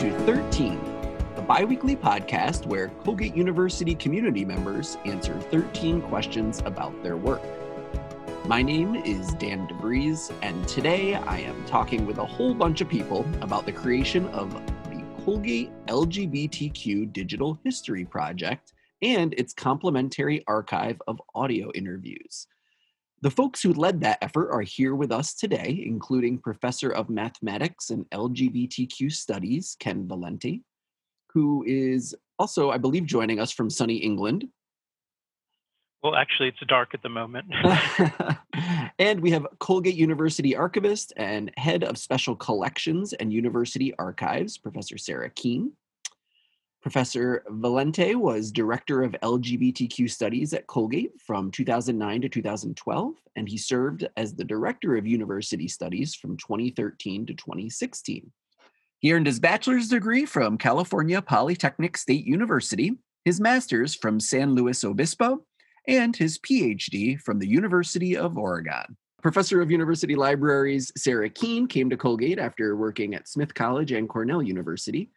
to 13, the biweekly podcast where Colgate University community members answer 13 questions about their work. My name is Dan DeVries, and today I am talking with a whole bunch of people about the creation of the Colgate LGBTQ Digital History Project and its complementary archive of audio interviews. The folks who led that effort are here with us today, including Professor of Mathematics and LGBTQ Studies, Ken Valente, who is also, I believe, joining us from sunny England. Well, actually, it's dark at the moment. and we have Colgate University archivist and head of special collections and university archives, Professor Sarah Keene. Professor Valente was director of LGBTQ studies at Colgate from 2009 to 2012, and he served as the director of university studies from 2013 to 2016. He earned his bachelor's degree from California Polytechnic State University, his master's from San Luis Obispo, and his PhD from the University of Oregon. Professor of University Libraries Sarah Keene came to Colgate after working at Smith College and Cornell University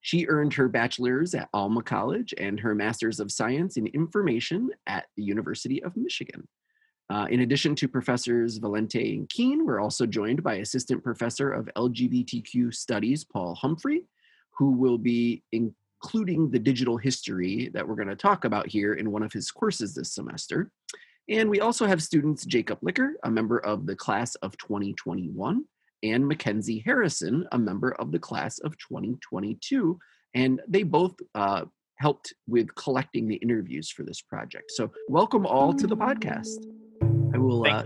she earned her bachelor's at Alma College and her master's of science in information at the University of Michigan. Uh, in addition to professors Valente and Keene, we're also joined by Assistant Professor of LGBTQ Studies, Paul Humphrey, who will be including the digital history that we're going to talk about here in one of his courses this semester. And we also have students Jacob Licker, a member of the class of 2021, and Mackenzie Harrison, a member of the class of 2022. And they both uh, helped with collecting the interviews for this project. So, welcome all to the podcast. I will uh,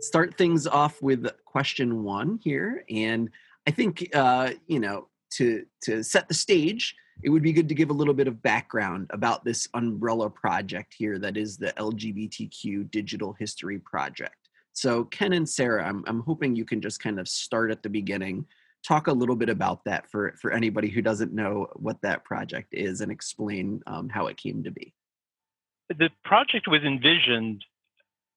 start things off with question one here. And I think, uh, you know, to, to set the stage, it would be good to give a little bit of background about this umbrella project here that is the LGBTQ Digital History Project. So, Ken and Sarah, I'm, I'm hoping you can just kind of start at the beginning, talk a little bit about that for, for anybody who doesn't know what that project is, and explain um, how it came to be. The project was envisioned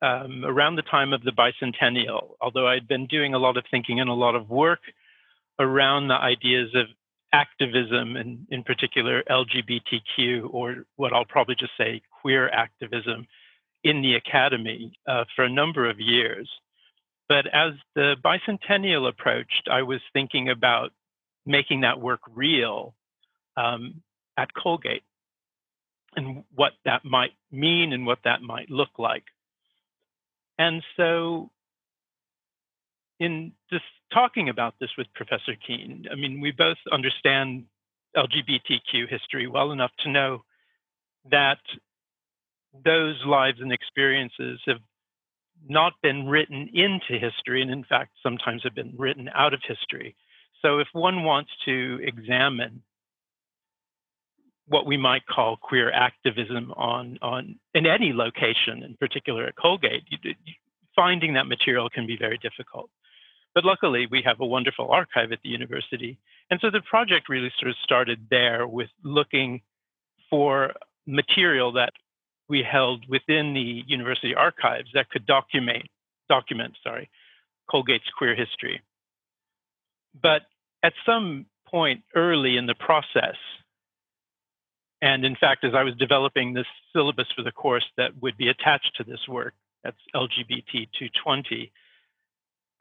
um, around the time of the bicentennial, although I'd been doing a lot of thinking and a lot of work around the ideas of activism and in particular LGBTQ, or what I'll probably just say queer activism in the academy uh, for a number of years. But as the bicentennial approached, I was thinking about making that work real um, at Colgate and what that might mean and what that might look like. And so, in just talking about this with Professor Keene, I mean, we both understand LGBTQ history well enough to know that those lives and experiences have not been written into history, and in fact, sometimes have been written out of history. So, if one wants to examine what we might call queer activism on, on in any location, in particular at Colgate, you, finding that material can be very difficult. But luckily, we have a wonderful archive at the university. And so the project really sort of started there with looking for material that we held within the university archives that could document document sorry Colgate's queer history. But at some point early in the process, and in fact, as I was developing this syllabus for the course that would be attached to this work, that's LGBT 220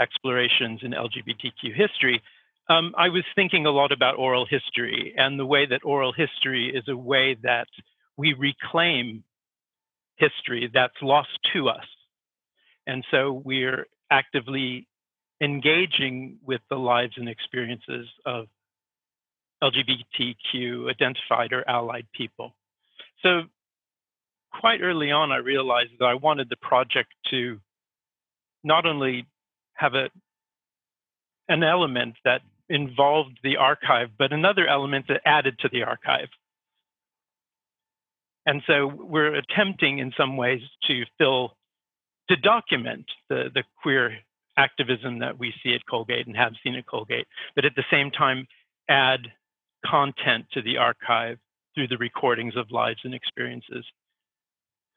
explorations in LGBTQ history, um, I was thinking a lot about oral history and the way that oral history is a way that we reclaim history that's lost to us. And so we're actively engaging with the lives and experiences of LGBTQ identified or allied people. So quite early on, I realized that I wanted the project to not only have a, an element that involved the archive, but another element that added to the archive. And so we're attempting in some ways to fill, to document the, the queer activism that we see at Colgate and have seen at Colgate, but at the same time add content to the archive through the recordings of lives and experiences.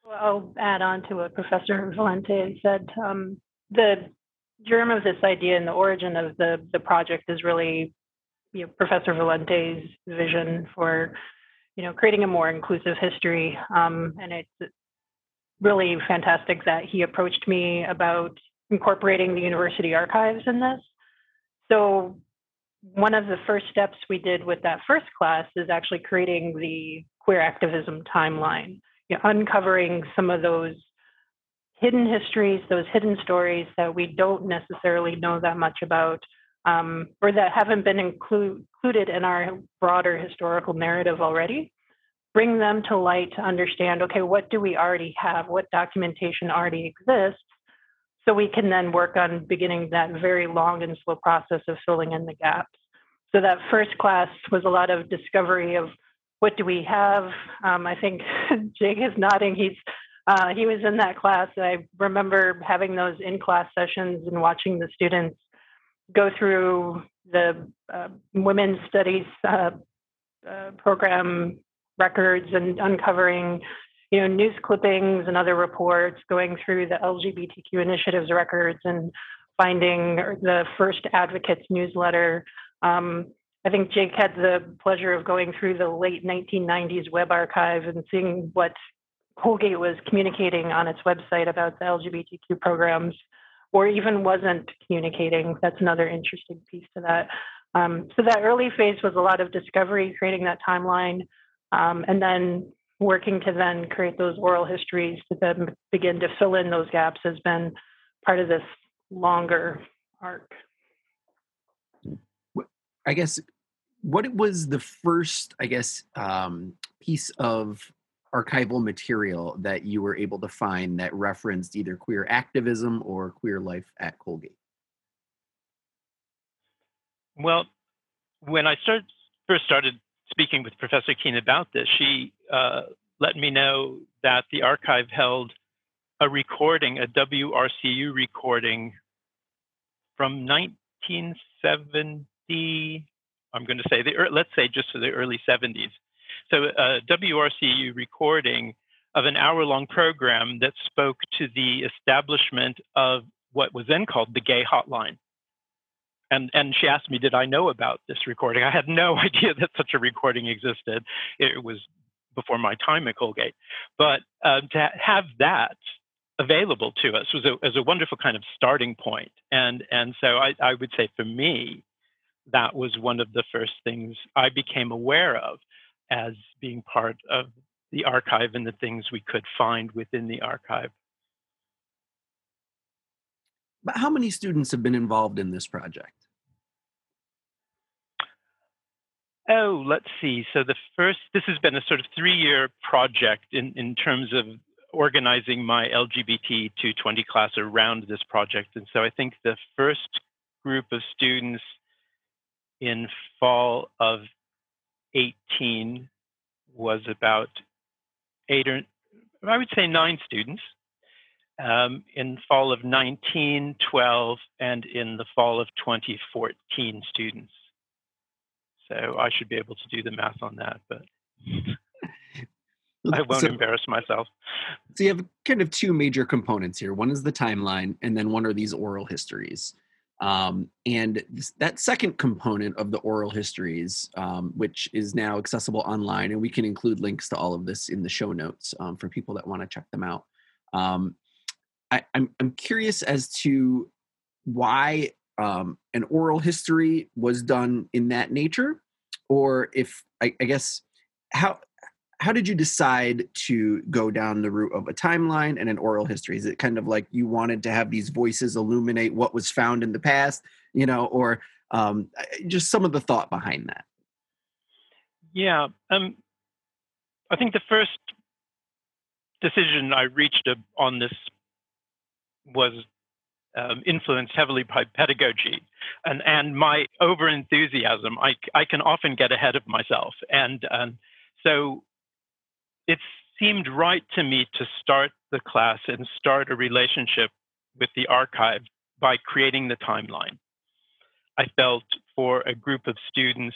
Well, I'll add on to what Professor Valente said. Um, the germ of this idea and the origin of the, the project is really you know, Professor Valente's vision for, you know, creating a more inclusive history. Um, and it's really fantastic that he approached me about incorporating the university archives in this. So one of the first steps we did with that first class is actually creating the queer activism timeline, you know, uncovering some of those hidden histories, those hidden stories that we don't necessarily know that much about, um, or that haven't been include, included in our broader historical narrative already. Bring them to light to understand okay, what do we already have? What documentation already exists? So we can then work on beginning that very long and slow process of filling in the gaps. So that first class was a lot of discovery of what do we have. Um, I think Jake is nodding. He's uh, he was in that class. I remember having those in class sessions and watching the students go through the uh, women's studies uh, uh program records and uncovering you know, news clippings and other reports, going through the LGBTQ initiatives records and finding the First Advocates newsletter. Um, I think Jake had the pleasure of going through the late 1990s web archive and seeing what Colgate was communicating on its website about the LGBTQ programs, or even wasn't communicating. That's another interesting piece to that. Um, so that early phase was a lot of discovery, creating that timeline, um, and then working to then create those oral histories to then begin to fill in those gaps has been part of this longer arc. I guess what was the first, I guess, um, piece of archival material that you were able to find that referenced either queer activism or queer life at Colgate? Well, when I first started speaking with Professor Keene about this, she uh, let me know that the archive held a recording, a WRCU recording from 1970. I'm going to say the let's say just to the early 70s. So a WRCU recording of an hour-long program that spoke to the establishment of what was then called the Gay Hotline. And and she asked me did i know about this recording? I had no idea that such a recording existed. It was before my time at colgate. But uh, to have that available to us was a, was a wonderful kind of starting point. point. And and so I, I would say for me that was one of the first things i became aware of as being part of the archive and the things we could find within the archive but how many students have been involved in this project Oh, let's see. So the first, this has been a sort of three-year project in, in terms of organizing my LGBT 220 class around this project. And so I think the first group of students in fall of 18 was about eight or I would say nine students. Um, in fall of 19, 12, and in the fall of 2014 students. So I should be able to do the math on that, but I won't so, embarrass myself. So you have kind of two major components here. One is the timeline, and then one are these oral histories. Um, and this, that second component of the oral histories, um, which is now accessible online, and we can include links to all of this in the show notes um, for people that want to check them out. Um, I, I'm, I'm curious as to why um, an oral history was done in that nature, or if I, I guess how how did you decide to go down the route of a timeline and an oral history? Is it kind of like you wanted to have these voices illuminate what was found in the past, you know, or um, just some of the thought behind that? Yeah, um, I think the first decision I reached on this was um, influenced heavily by pedagogy and, and my over enthusiasm. I, I can often get ahead of myself. And um, so it seemed right to me to start the class and start a relationship with the archive by creating the timeline. I felt for a group of students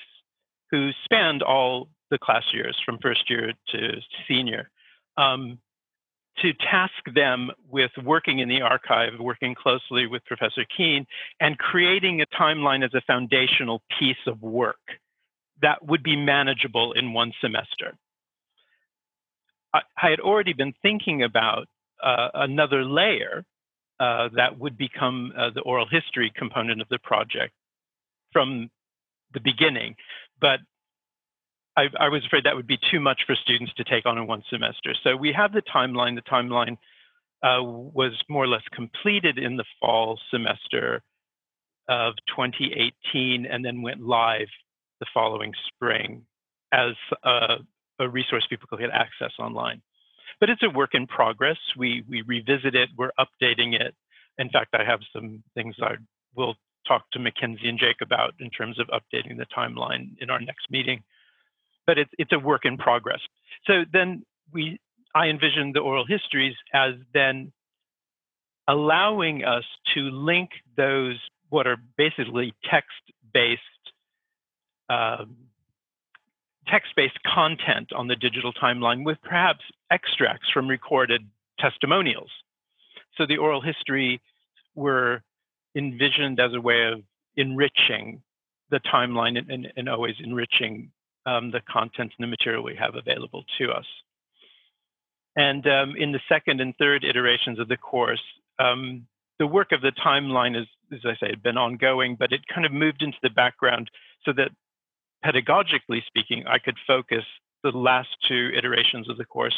who spanned all the class years from first year to senior, um, to task them with working in the archive, working closely with Professor Keene, and creating a timeline as a foundational piece of work that would be manageable in one semester. I, I had already been thinking about uh, another layer uh, that would become uh, the oral history component of the project from the beginning, but I, I, was afraid that would be too much for students to take on in one semester. So we have the timeline. The timeline uh, was more or less completed in the fall semester of 2018 and then went live the following spring as a, resource people could get access online. But it's a work in progress. We, we revisit it, we're updating it. In fact, I have some things I will talk to Mackenzie and Jake about in terms of updating the timeline in our next meeting but it's it's a work in progress. So then we I envision the oral histories as then allowing us to link those what are basically text-based um, text-based content on the digital timeline with perhaps extracts from recorded testimonials. So the oral history were envisioned as a way of enriching the timeline and, and, and always enriching um, the content and the material we have available to us. And um, in the second and third iterations of the course, um, the work of the timeline is, as I say, had been ongoing, but it kind of moved into the background so that pedagogically speaking, I could focus the last two iterations of the course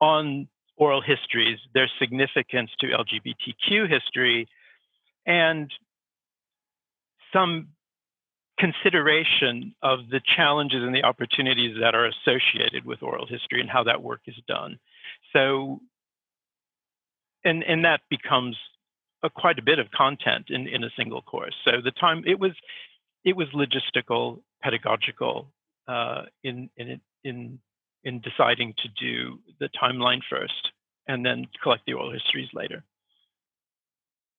on oral histories, their significance to LGBTQ history, and some consideration of the challenges and the opportunities that are associated with oral history and how that work is done. So, and and that becomes a, quite a bit of content in in a single course. So the time it was it was logistical, pedagogical uh, in in in in deciding to do the timeline first and then collect the oral histories later.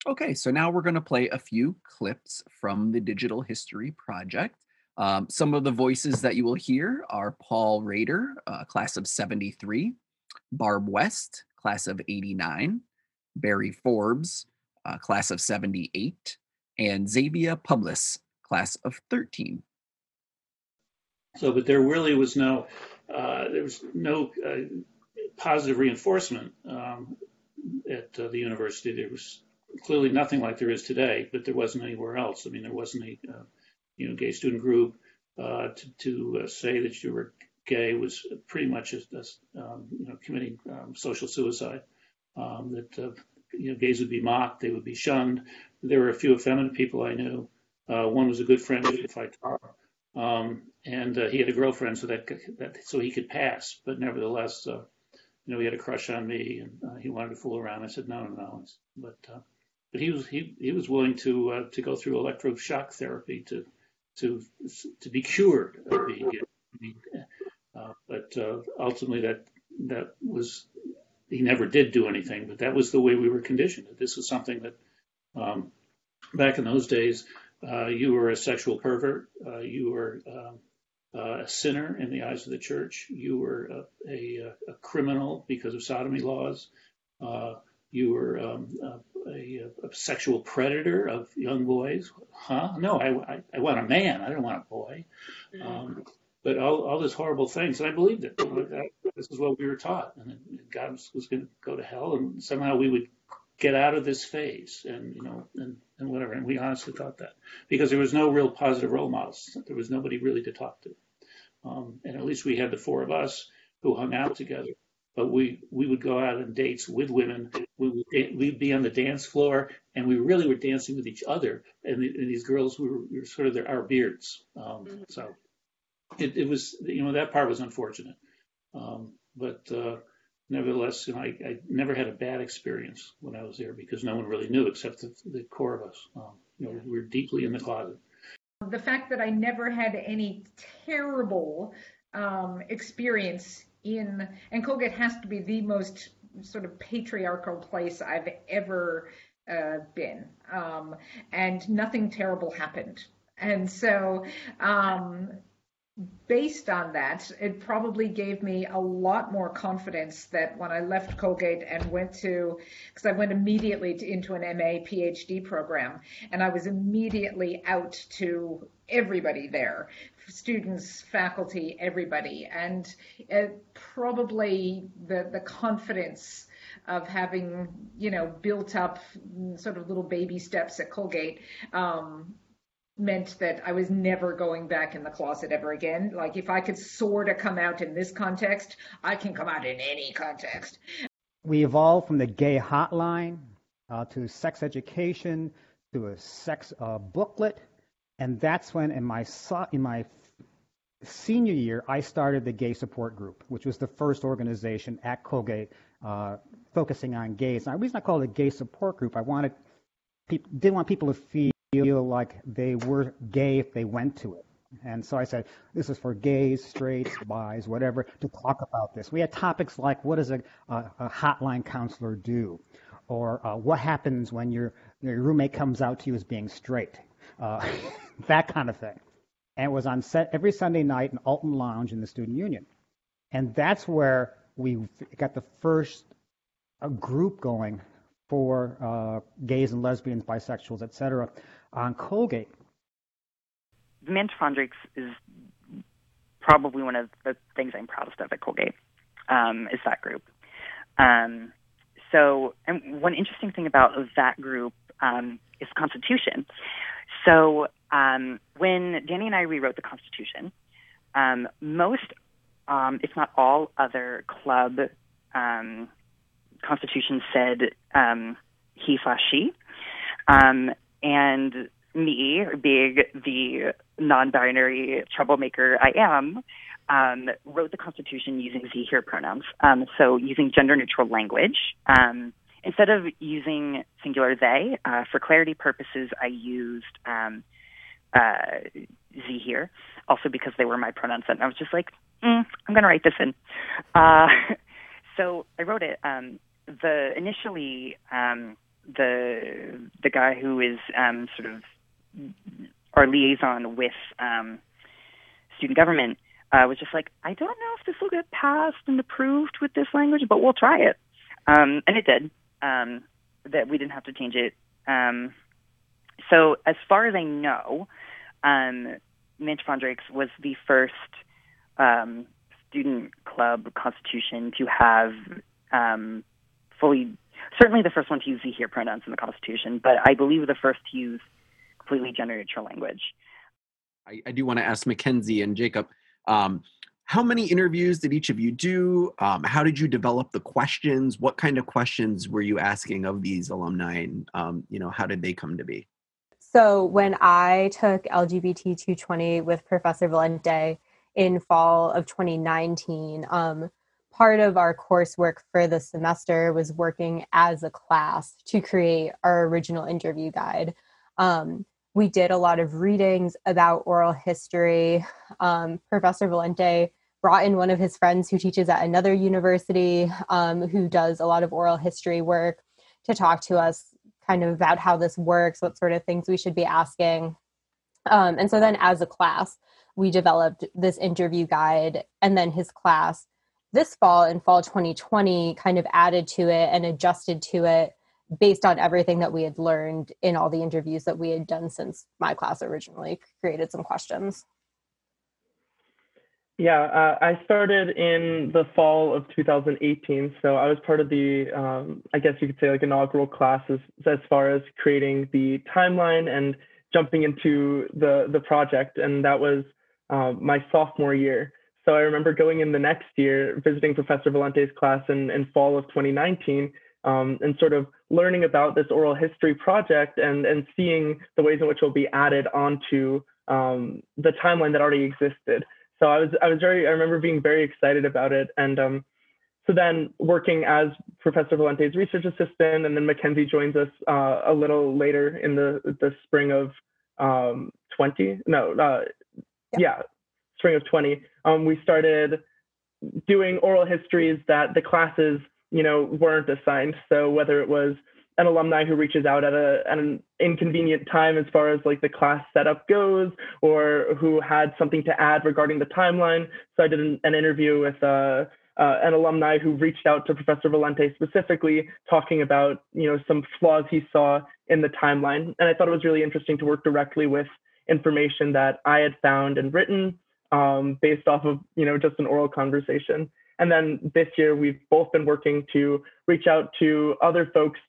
Okay, so now we're going to play a few clips from the Digital History Project. Um, some of the voices that you will hear are Paul Rader, uh, class of 73, Barb West, class of 89, Barry Forbes, uh, class of 78, and Xavier Publis, class of 13. So, but there really was no, uh, there was no uh, positive reinforcement um, at uh, the university. There was clearly nothing like there is today, but there wasn't anywhere else. I mean, there wasn't a, uh, you know, gay student group. Uh, to, to say that you were gay was pretty much a, a um, you know, committing um, social suicide. Um, that uh, you know, gays would be mocked, they would be shunned. There were a few effeminate people I knew. Uh, one was a good friend of Faitar, um, and uh, he had a girlfriend, so that, that so he could pass. But nevertheless, you know, he had a crush on me, and he wanted to fool around. I said, no, no, no. But but he was he, he was willing to uh, to go through electroshock therapy to to to be cured of being gay. Uh, but uh, ultimately, that that was he never did do anything. But that was the way we were conditioned. This was something that um, back in those days, uh, you were a sexual pervert, uh, you were um, uh, a sinner in the eyes of the church, you were a, a, a criminal because of sodomy laws. Uh, you were um, a, a, sexual predator of young boys. Huh? No, I, I, I want a man. I don't want a boy. Um, but all, all these horrible things, and I believed it. This is what we were taught, and God was, was going to go to hell, and somehow we would get out of this phase, and you know, and, and whatever. And we honestly thought that because there was no real positive role models. There was nobody really to talk to, um, and at least we had the four of us who hung out together but we we would go out on dates with women. We would we'd be on the dance floor, and we really were dancing with each other. And, the, and these girls we were, we were, sort of their, our beards. Um, mm-hmm. So it, it, was you know that part was unfortunate, um, but uh, nevertheless, you know, I, I, never had a bad experience when I was there because no one really knew except the, the core of us. Um, you know, we were deeply in the closet. The fact that I never had any terrible um, experience in, and Colgate has to be the most sort of patriarchal place I've ever uh, been. Um, and nothing terrible happened. And so, um, based on that, it probably gave me a lot more confidence that when I left Colgate and went to, because I went immediately to, into an MA PhD program, and I was immediately out to everybody there students, faculty, everybody, and probably the the confidence of having you know built up sort of little baby steps at Colgate um, meant that I was never going back in the closet ever again. Like if I could sort of come out in this context, I can come out in any context. We evolved from the gay hotline uh, to sex education to a sex uh, booklet, and that's when in my in my senior year I started the Gay Support Group, which was the first organization at Colgate uh, focusing on gays. Now, the reason I called it a Gay Support Group, I wanted people didn't want people to feel feel like they were gay if they went to it. And so I said, this is for gays, straights, bis, whatever, to talk about this. We had topics like what does a, a, a hotline counselor do? Or uh, what happens when your, your roommate comes out to you as being straight? Uh, that kind of thing. And it was on set every Sunday night in Alton Lounge in the Student Union. And that's where we got the first uh, group going for uh, gays and lesbians, bisexuals, etc on Colgate. The mint fundrix is probably one of the things I'm proudest of at Colgate, um, is that group. Um, so, and one interesting thing about that group um, is Constitution. So, um, when Danny and I rewrote the Constitution, um, most, um, if not all, other club constitutions said he slash she. And me, being the non binary troublemaker I am, um, wrote the Constitution using ze/hir pronouns. Um, so using gender neutral language. Um, instead of using singular they, uh, for clarity purposes, I used um, uh, ze/hir, also because they were my pronouns. And I was just like, mm, I'm going to write this in. Uh, so I wrote it. Um, the initially, um, the the guy who is um, sort of our liaison with um, student government uh, was just like, I don't know if this will get passed and approved with this language, but we'll try it, um, and it did. Um, that we didn't have to change it. Um, so as far as I know, um, Mancha Fondrix was the first um, student club constitution to have um, fully certainly the first one to use the here pronouns in the Constitution, but I believe the first to use completely gender neutral language. I, I, do want to ask Mackenzie and Jacob, um, how many interviews did each of you do? Um, how did you develop the questions? What kind of questions were you asking of these alumni? And, um, you know, how did they come to be? So when I took LGBT 220 with Professor Valente in fall of 2019, um, part of our coursework for the semester was working as a class to create our original interview guide. Um, we did a lot of readings about oral history. Um, Professor Valente brought in one of his friends who teaches at another university um, who does a lot of oral history work to talk to us kind of about how this works, what sort of things we should be asking. Um, and so then as a class, we developed this interview guide, and then his class this fall in fall 2020 kind of added to it and adjusted to it based on everything that we had learned in all the interviews that we had done since my class originally created some questions. Yeah, uh, I started in the fall of 2018. So I was part of the, um, I guess you could say, like inaugural classes as far as creating the timeline and jumping into the the project. And that was uh, my sophomore year. So I remember going in the next year, visiting Professor Valente's class in, in fall of 2019, um, and sort of learning about this oral history project and, and seeing the ways in which it will be added onto um, the timeline that already existed. So I was I was very I remember being very excited about it, and um, so then working as Professor Valente's research assistant, and then Mackenzie joins us uh, a little later in the the spring of um, 20. No, uh, yeah. yeah, spring of 20, um, we started doing oral histories that the classes, you know, weren't assigned. So whether it was an alumni who reaches out at, a, at an inconvenient time as far as like the class setup goes, or who had something to add regarding the timeline. So I did an, an interview with uh, uh, an alumni who reached out to Professor Valente specifically, talking about you know some flaws he saw in the timeline, and I thought it was really interesting to work directly with information that I had found and written um, based off of you know just an oral conversation. And then this year we've both been working to reach out to other folks,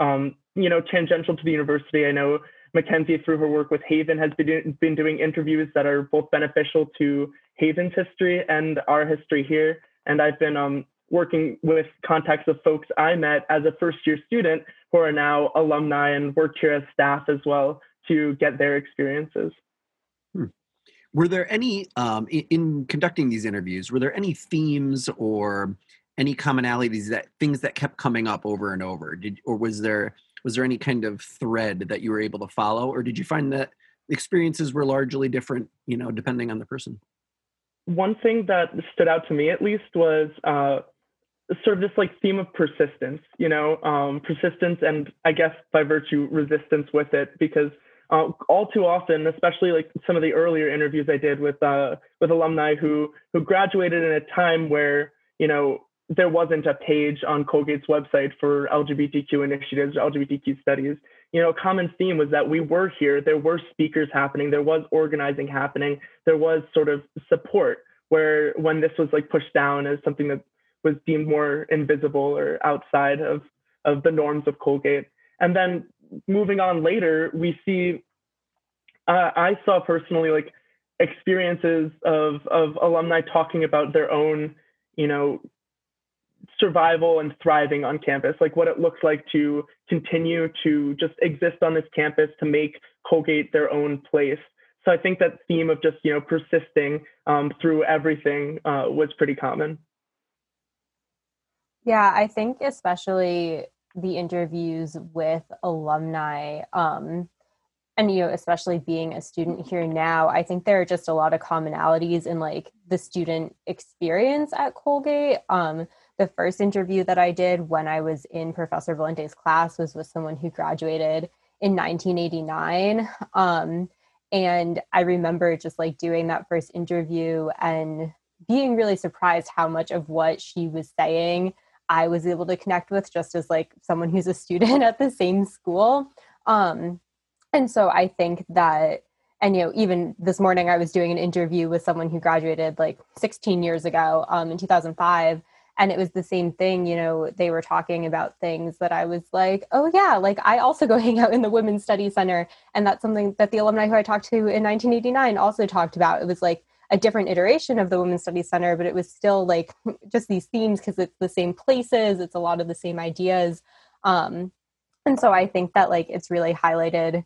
um, you know, tangential to the university. I know Mackenzie, through her work with Haven, has been, been doing interviews that are both beneficial to Haven's history and our history here. And I've been um, working with contacts of folks I met as a first year student who are now alumni and worked here as staff as well to get their experiences. Were there any, um, in, in, conducting these interviews, were there any themes or any commonalities that things that kept coming up over and over? Did, or was there, was there any kind of thread that you were able to follow? Or did you find that experiences were largely different, you know, depending on the person? one thing that stood out to me at least was uh, sort of this like theme of persistence, you know, um, persistence and I guess by virtue resistance with it because uh, all too often, especially like some of the earlier interviews I did with uh, with alumni who who graduated in a time where you know there wasn't a page on Colgate's website for LGBTQ initiatives, LGBTQ studies. You know, a common theme was that we were here, there were speakers happening, there was organizing happening, there was sort of support. Where when this was like pushed down as something that was deemed more invisible or outside of of the norms of Colgate, and then moving on later, we see. Uh, I saw personally like experiences of of alumni talking about their own, you know, survival and thriving on campus, like what it looks like to continue to just exist on this campus to make Colgate their own place. So I think that theme of just you know persisting um, through everything uh, was pretty common. Yeah, I think especially the interviews with alumni um, and you know especially being a student here now i think there are just a lot of commonalities in like the student experience at colgate um, the first interview that I did when I was in Professor Valente's class was with someone who graduated in 1989. Um, and I remember just like doing that first interview and being really surprised how much of what she was saying I was able to connect with just as like someone who's a student at the same school. Um, and so I think that, and you know, even this morning I was doing an interview with someone who graduated like 16 years ago um, in 2005 and it was the same thing you know they were talking about things that i was like oh yeah like i also go hang out in the women's study center and that's something that the alumni who i talked to in 1989 also talked about it was like a different iteration of the women's study center but it was still like just these themes because it's the same places it's a lot of the same ideas um, and so i think that like it's really highlighted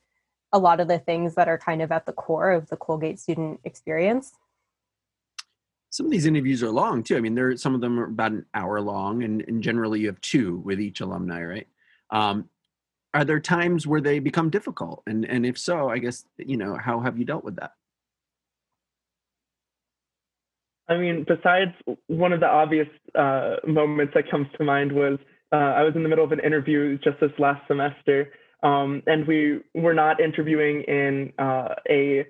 a lot of the things that are kind of at the core of the colgate student experience some of these interviews are long too. I mean, there some of them are about an hour long, and, and generally you have two with each alumni, right? Um, are there times where they become difficult, and and if so, I guess you know how have you dealt with that? I mean, besides one of the obvious uh, moments that comes to mind was uh, I was in the middle of an interview just this last semester, um, and we were not interviewing in uh, a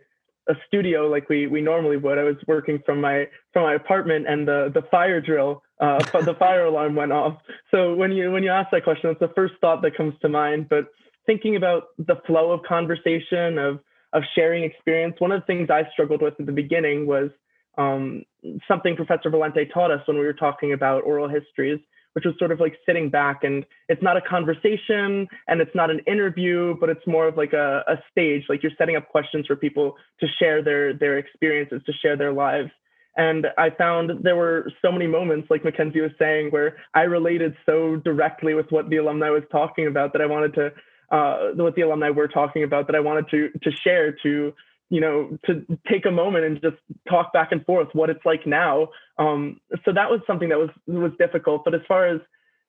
a studio like we we normally would. I was working from my from my apartment, and the the fire drill, uh, the fire alarm went off. So when you when you ask that question, that's the first thought that comes to mind. But thinking about the flow of conversation of of sharing experience, one of the things I struggled with at the beginning was um, something Professor Valente taught us when we were talking about oral histories, which was sort of like sitting back and it's not a conversation and it's not an interview, but it's more of like a, a stage. Like you're setting up questions for people to share their their experiences, to share their lives. And I found there were so many moments, like Mackenzie was saying, where I related so directly with what the alumni was talking about that I wanted to, uh, what the alumni were talking about that I wanted to to share to you know, to take a moment and just talk back and forth what it's like now. Um, so that was something that was was difficult. But as far as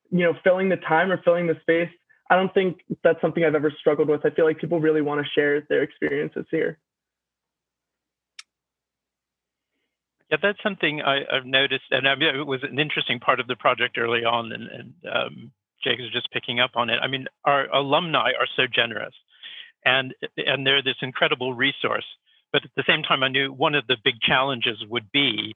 you know, filling the time or filling the space, I don't think that's something I've ever struggled with. I feel like people really want to share their experiences here. Yeah, that's something I, have noticed, and I mean, it was an interesting part of the project early on, and, and um, Jake is just picking up on it. I mean, our alumni are so generous, and and they're this incredible resource. But at the same time, I knew one of the big challenges would be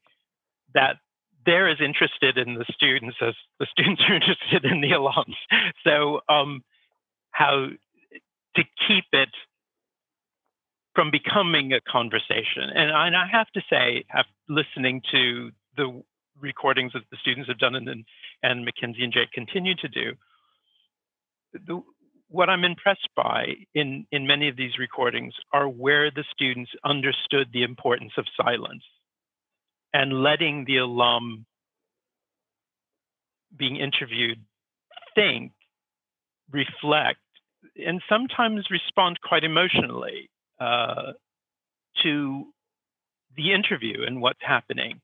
that they're as interested in the students as the students are interested in the alums. So, um, how to keep it from becoming a conversation. And I, and I have to say, after listening to the recordings that the students have done and, and Mackenzie and Jake continue to do, the, what I'm impressed by in, in many of these recordings are where the students understood the importance of silence and letting the alum being interviewed think, reflect, and sometimes respond quite emotionally uh, to the interview and what's happening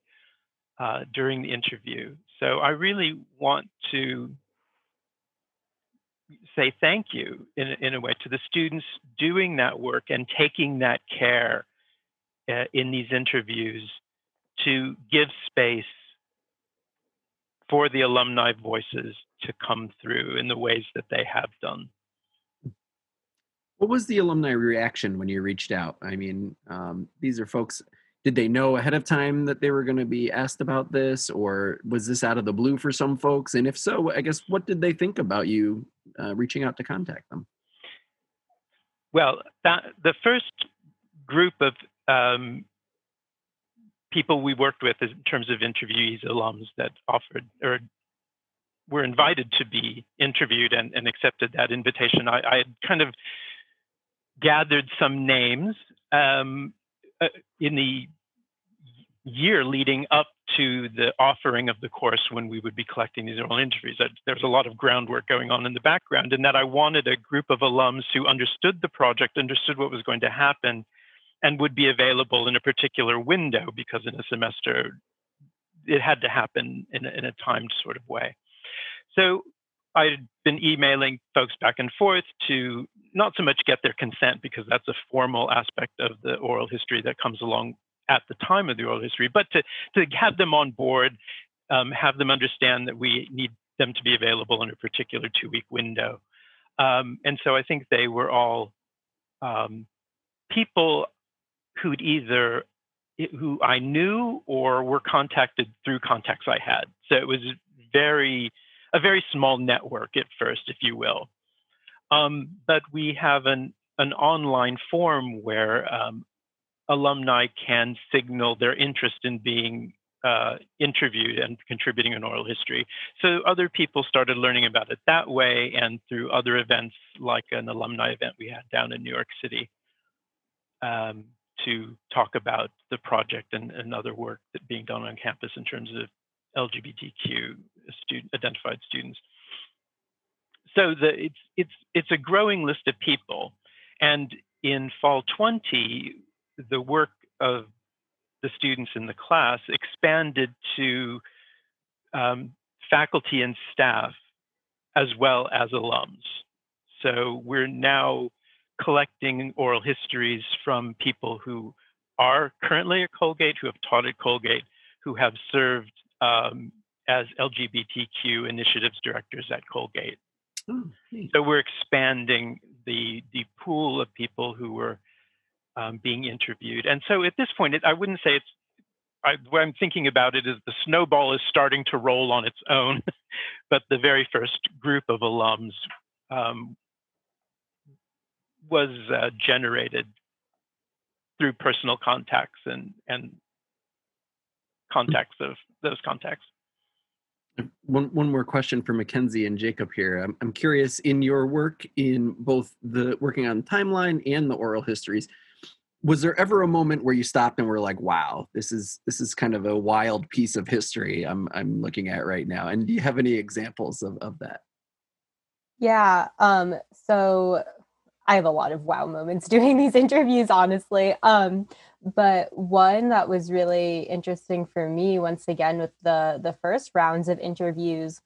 uh, during the interview. So I really want to say thank you in, in a way to the students doing that work and taking that care uh, in these interviews to give space for the alumni voices to come through in the ways that they have done. What was the alumni reaction when you reached out? I mean, um, these are folks. Did they know ahead of time that they were going to be asked about this, or was this out of the blue for some folks? And if so, I guess what did they think about you uh, reaching out to contact them? Well, that, the first group of um, people we worked with in terms of interviewees, alums that offered or were invited to be interviewed and, and accepted that invitation. I, had kind of gathered some names um, uh, in the year leading up to the offering of the course when we would be collecting these oral interviews. There's a lot of groundwork going on in the background, and that I wanted a group of alums who understood the project, understood what was going to happen, and would be available in a particular window because in a semester it had to happen in a, in a timed sort of way. So I'd been emailing folks back and forth to not so much get their consent because that's a formal aspect of the oral history that comes along at the time of the oral history, but to, to have them on board, um, have them understand that we need them to be available in a particular two week window. Um, and so I think they were all um, people who'd either who I knew or were contacted through contacts I had. So it was very a very small network at first, if you will. Um, but we have an an online form where um, alumni can signal their interest in being uh, interviewed and contributing an oral history. So other people started learning about it that way and through other events like an alumni event we had down in New York City. Um, to talk about the project and, and other work that being done on campus in terms of LGBTQ student identified students. So the, it's it's it's a growing list of people, and in fall 20, the work of the students in the class expanded to um, faculty and staff as well as alums. So we're now collecting oral histories from people who are currently at Colgate, who have taught at Colgate, who have served um, as LGBTQ initiatives directors at Colgate. Oh, so we're expanding the the pool of people who were um, being interviewed. And so at this point, it, I wouldn't say it's. I, what I'm thinking about it is the snowball is starting to roll on its own, but the very first group of alums um, was uh, generated through personal contacts and and contacts of those contacts. One one more question for Mackenzie and Jacob here. I'm I'm curious in your work in both the working on timeline and the oral histories. Was there ever a moment where you stopped and were like, "Wow, this is this is kind of a wild piece of history I'm I'm looking at right now"? And do you have any examples of of that? Yeah. Um. So I have a lot of wow moments doing these interviews, honestly. Um, but one that was really interesting for me, once again, with the the first rounds of interviews,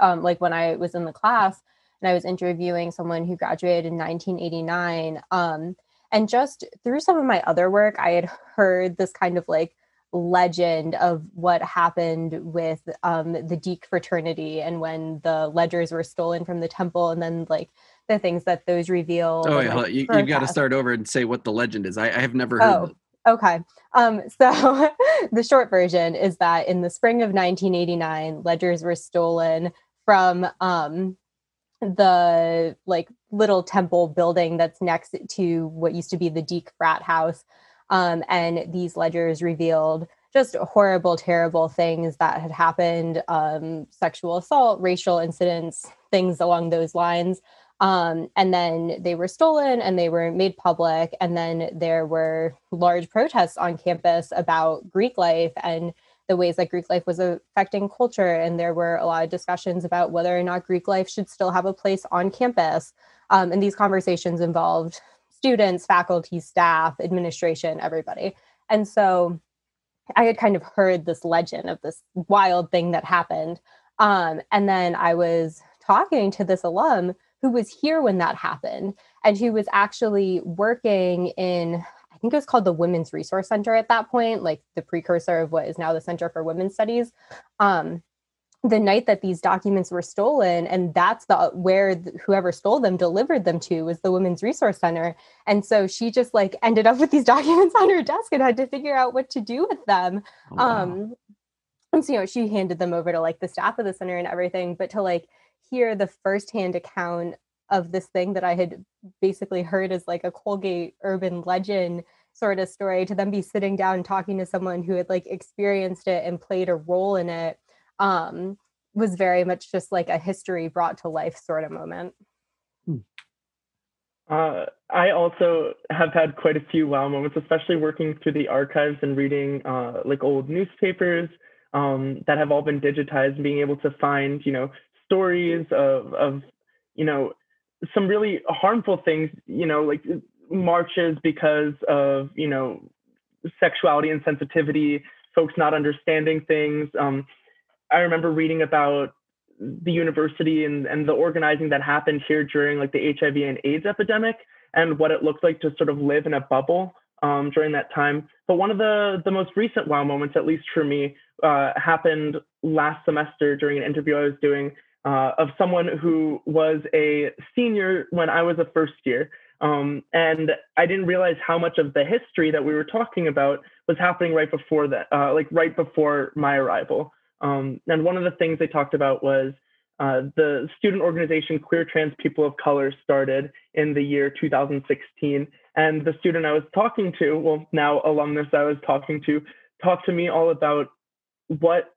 um, like when I was in the class and I was interviewing someone who graduated in 1989. Um, and just through some of my other work, I had heard this kind of like legend of what happened with um, the Deke fraternity and when the ledgers were stolen from the temple, and then like the things that those reveal. Oh, yeah, like, you, you've got to start over and say what the legend is. I, I have never heard. Oh, okay. Um, so the short version is that in the spring of 1989, ledgers were stolen from um, the like little temple building that's next to what used to be the Deke frat house. Um, and these ledgers revealed just horrible, terrible things that had happened um, sexual assault, racial incidents, things along those lines. Um, and then they were stolen and they were made public. And then there were large protests on campus about Greek life and the ways that Greek life was affecting culture. And there were a lot of discussions about whether or not Greek life should still have a place on campus. Um, and these conversations involved students, faculty, staff, administration, everybody. And so I had kind of heard this legend of this wild thing that happened. Um, and then I was talking to this alum who was here when that happened and who was actually working in i think it was called the women's resource center at that point like the precursor of what is now the center for women's studies. Um, the night that these documents were stolen and that's the where whoever stole them delivered them to was the women's resource center. And so she just like ended up with these documents on her desk and had to figure out what to do with them. Oh, wow. um and so you know she handed them over to like the staff of the center and everything but to like hear the firsthand account of this thing that i had basically heard as like a colgate urban legend sort of story to then be sitting down talking to someone who had like experienced it and played a role in it um was very much just like a history brought to life sort of moment. Uh, I also have had quite a few wow moments, especially working through the archives and reading uh, like old newspapers um, that have all been digitized and being able to find, you know, stories of, of, you know, some really harmful things, you know, like marches because of, you know, sexuality and sensitivity, folks not understanding things. Um, I remember reading about the university and, and the organizing that happened here during like the HIV and AIDS epidemic and what it looked like to sort of live in a bubble um, during that time. But one of the, the most recent wow moments, at least for me, uh, happened last semester during an interview I was doing uh, of someone who was a senior when I was a first year. Um, and I didn't realize how much of the history that we were talking about was happening right before that, uh, like right before my arrival. Um, and one of the things they talked about was uh, the student organization Queer Trans People of Color started in the year 2016. And the student I was talking to, well, now alumnus I was talking to, talked to me all about what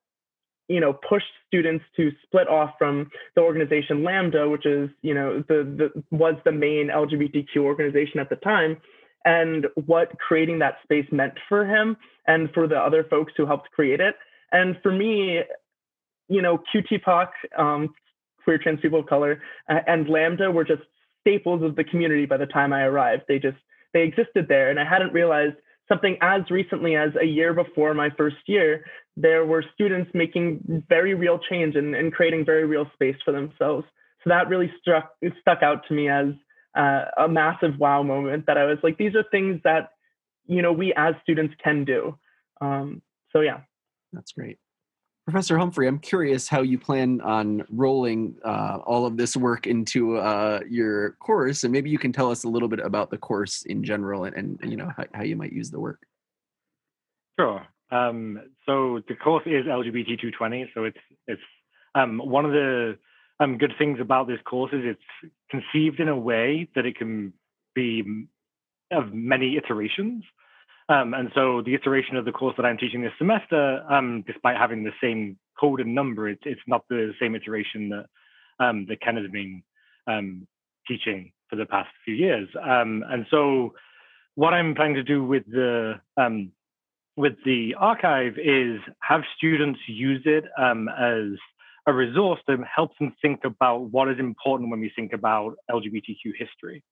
you know pushed students to split off from the organization Lambda, which is you know the, the was the main LGBTQ organization at the time, and what creating that space meant for him and for the other folks who helped create it. And for me, you know, QTPOC, um, queer trans people of color, uh, and Lambda were just staples of the community by the time I arrived. They just they existed there, and I hadn't realized something as recently as a year before my first year, there were students making very real change and, and creating very real space for themselves. So that really struck stuck out to me as uh, a massive wow moment. That I was like, these are things that you know we as students can do. Um, so yeah. That's great. Professor Humphrey, I'm curious how you plan on rolling uh, all of this work into uh, your course, and maybe you can tell us a little bit about the course in general and, and you know how, how you might use the work. Sure. Um, so the course is LGBT 220. So it's it's um, one of the um, good things about this course is it's conceived in a way that it can be of many iterations. Um, and so the iteration of the course that I'm teaching this semester, um, despite having the same code and number, it's, it's not the same iteration that um, that Ken has been um, teaching for the past few years. Um, and so what I'm planning to do with the um, with the archive is have students use it as a resource to help them think about what is important when we think about LGBTQ history.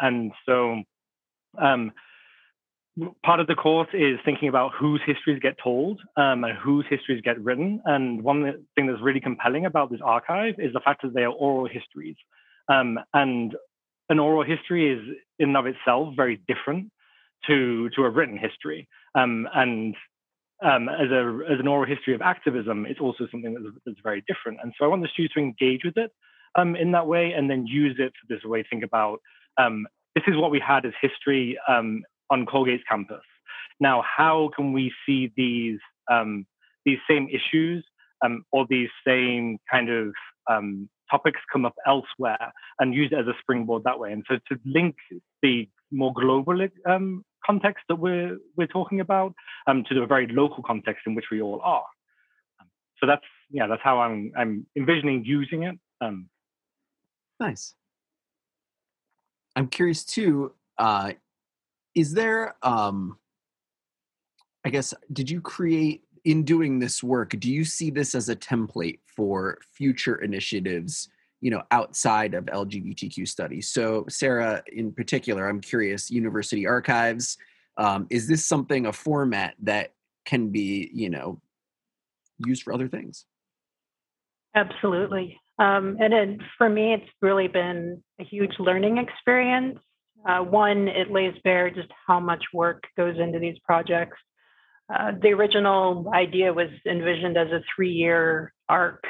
and so part of the course is thinking about whose histories get told um, and whose histories get written. And one thing that's really compelling about this archive is the fact that they are oral histories. Um, and an oral history is in and of itself very different to, to a written history. Um, and um, as a as an oral history of activism, it's also something that's, that's very different. And so I want the students to engage with it um, in that way, and then use it for this way. Think about um, this is what we had as history um, on Colgate's campus. Now, how can we see these um, these same issues or these same kind of topics come up elsewhere and use it as a springboard that way? And so to link the more global um, context that we're we're talking about um, to the very local context in which we all are. Um, so that's yeah, that's how I'm I'm envisioning using it. Um, nice. I'm curious too. Uh, is there, um, I guess, did you create in doing this work? Do you see this as a template for future initiatives you know outside of lgbtq studies. So sarah in particular i'm curious university archives um, is this something a format that can be you know used for other things? Absolutely. Um, and it, for me it's really been a huge learning experience. Uh, one it lays bare just how much work goes into these projects. Uh, the original idea was envisioned as a three year arc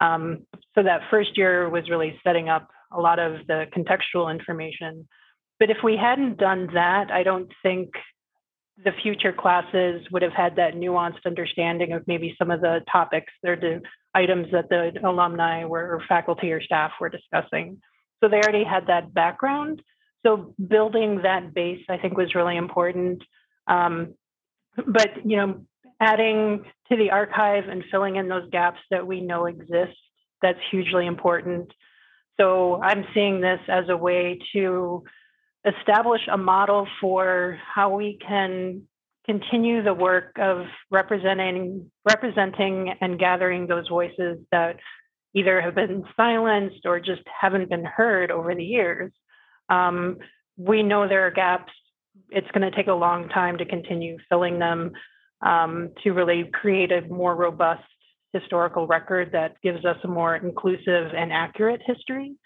um, so that first year was really setting up a lot of the contextual information. But if we hadn't done that, I don't think the future classes would have had that nuanced understanding of maybe some of the topics or the items that the alumni were or faculty or staff were discussing. So they already had that background. So building that base, I think, was really important. Um, but you know, adding to the archive and filling in those gaps that we know exist. That's hugely important. So I'm seeing this as a way to establish a model for how we can continue the work of representing representing and gathering those voices that either have been silenced or just haven't been heard over the years. Um, we know there are gaps. It's going to take a long time to continue filling them um, to really create a more robust historical record that gives us a more inclusive and accurate history.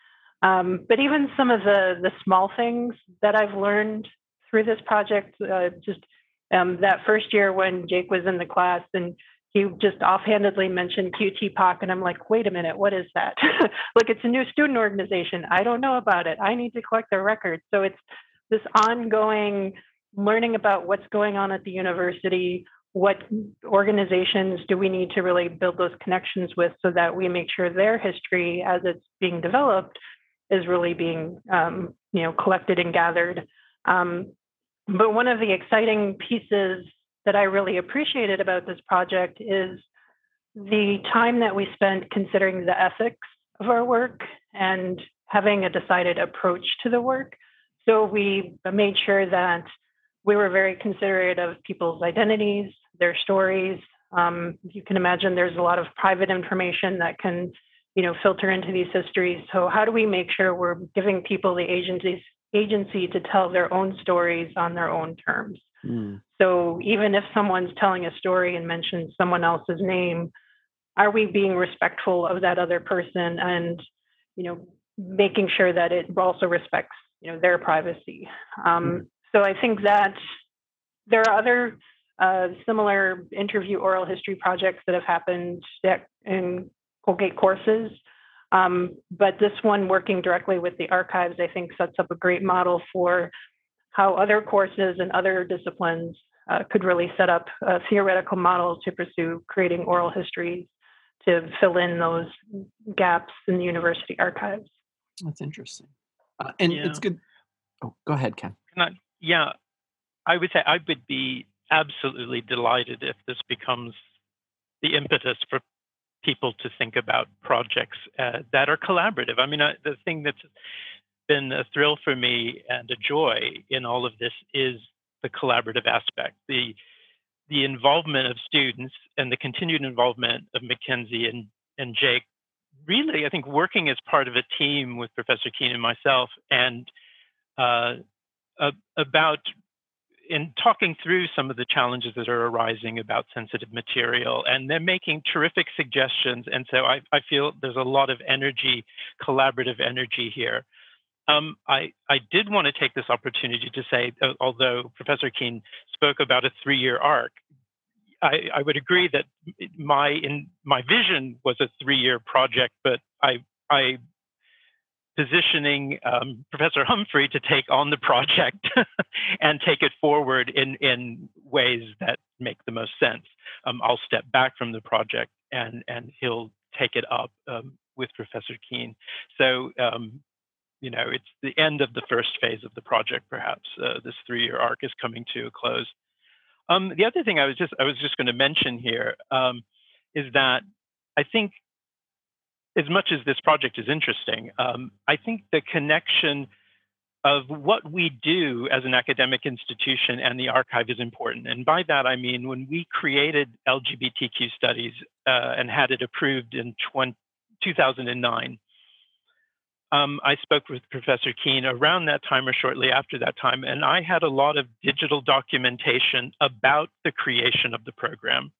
Um, but even some of the, the small things that I've learned through this project, uh, just um, that first year when Jake was in the class and he just offhandedly mentioned QTPOC, and I'm like, wait a minute, what is that? like, it's a new student organization. I don't know about it. I need to collect their records. So it's this ongoing learning about what's going on at the university, what organizations do we need to really build those connections with so that we make sure their history as it's being developed is really being um, you know collected and gathered. Um, but one of the exciting pieces that i really appreciated about this project is the time that we spent considering the ethics of our work and having a decided approach to the work. So we made sure that we were very considerate of people's identities their stories. Um, you can imagine there's a lot of private information that can, you know, filter into these histories. So how do we make sure we're giving people the agencies agency to tell their own stories on their own terms? Mm. So even if someone's telling a story and mentions someone else's name, are we being respectful of that other person and, you know, making sure that it also respects, you know, their privacy? Um, mm. So I think that there are other uh, similar interview oral history projects that have happened in Colgate courses. Um, but this one working directly with the archives, I think sets up a great model for how other courses and other disciplines uh, could really set up a theoretical model to pursue creating oral histories to fill in those gaps in the university archives. That's interesting. Uh, and yeah. it's good. Oh, go ahead, Ken. I, yeah, I would say I would be absolutely delighted if this becomes the impetus for people to think about projects uh, that are collaborative. I mean, uh, the thing that's been a thrill for me and a joy in all of this is the collaborative aspect, the the involvement of students and the continued involvement of Mackenzie and, and Jake. Really, I think working as part of a team with Professor Keene and myself, and uh, about in talking through some of the challenges that are arising about sensitive material, and they're making terrific suggestions. And so I, I feel there's a lot of energy, collaborative energy here. Um, I, I did want to take this opportunity to say, uh, although Professor Keene spoke about a three-year arc, I, I would agree that my in my vision was a three-year project, but I I positioning um, Professor Humphrey to take on the project and take it forward in, in ways that make the most sense. Um, I'll step back from the project and, and he'll take it up um, with Professor Keene. So, um, you know, it's the end of the first phase of the project, perhaps. Uh, this three-year arc is coming to a close. Um, the other thing I was just I was just going to mention here um, is that I think as much as this project is interesting, um, I think the connection of what we do as an academic institution and the archive is important. And by that, I mean when we created LGBTQ studies uh, and had it approved in 20, 2009, um, I spoke with Professor Keene around that time or shortly after that time, and I had a lot of digital documentation about the creation of the program.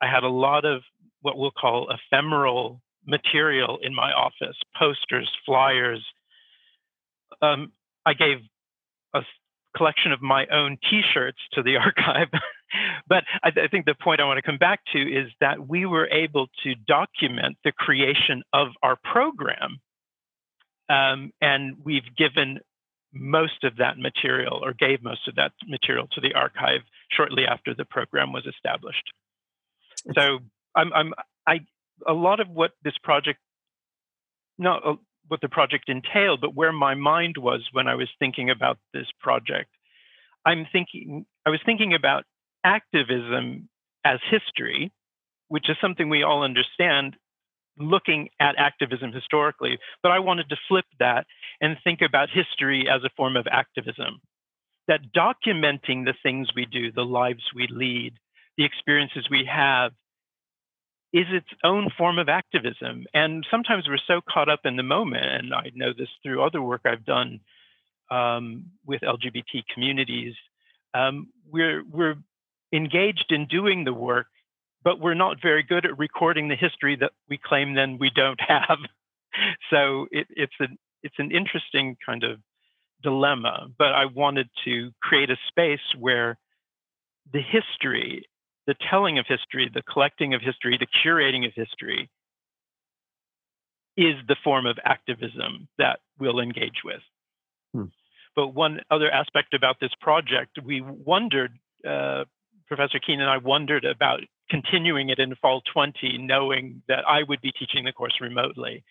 I had a lot of what we'll call ephemeral material in my office posters, flyers. Um, I gave a collection of my own t shirts to the archive. but I, I, think the point I want to come back to is that we were able to document the creation of our program. Um, and we've given most of that material or gave most of that material to the archive shortly after the program was established. So I'm, I'm I a lot of what this project, not uh, what the project entailed, but where my mind was when I was thinking about this project. I'm thinking, I was thinking about activism as history, which is something we all understand looking at activism historically, but I wanted to flip that and think about history as a form of activism. That documenting the things we do, the lives we lead, the experiences we have, is its own form of activism. And sometimes we're so caught up in the moment, and I know this through other work I've done um, with LGBT communities. Um, we're we're engaged in doing the work, but we're not very good at recording the history that we claim then we don't have. so it, it's an it's an interesting kind of dilemma. But I wanted to create a space where the history the telling of history, the collecting of history, the curating of history is the form of activism that we'll engage with. Hmm. But one other aspect about this project, we wondered, uh, Professor Keene and I wondered about continuing it in fall 20, knowing that I would be teaching the course remotely.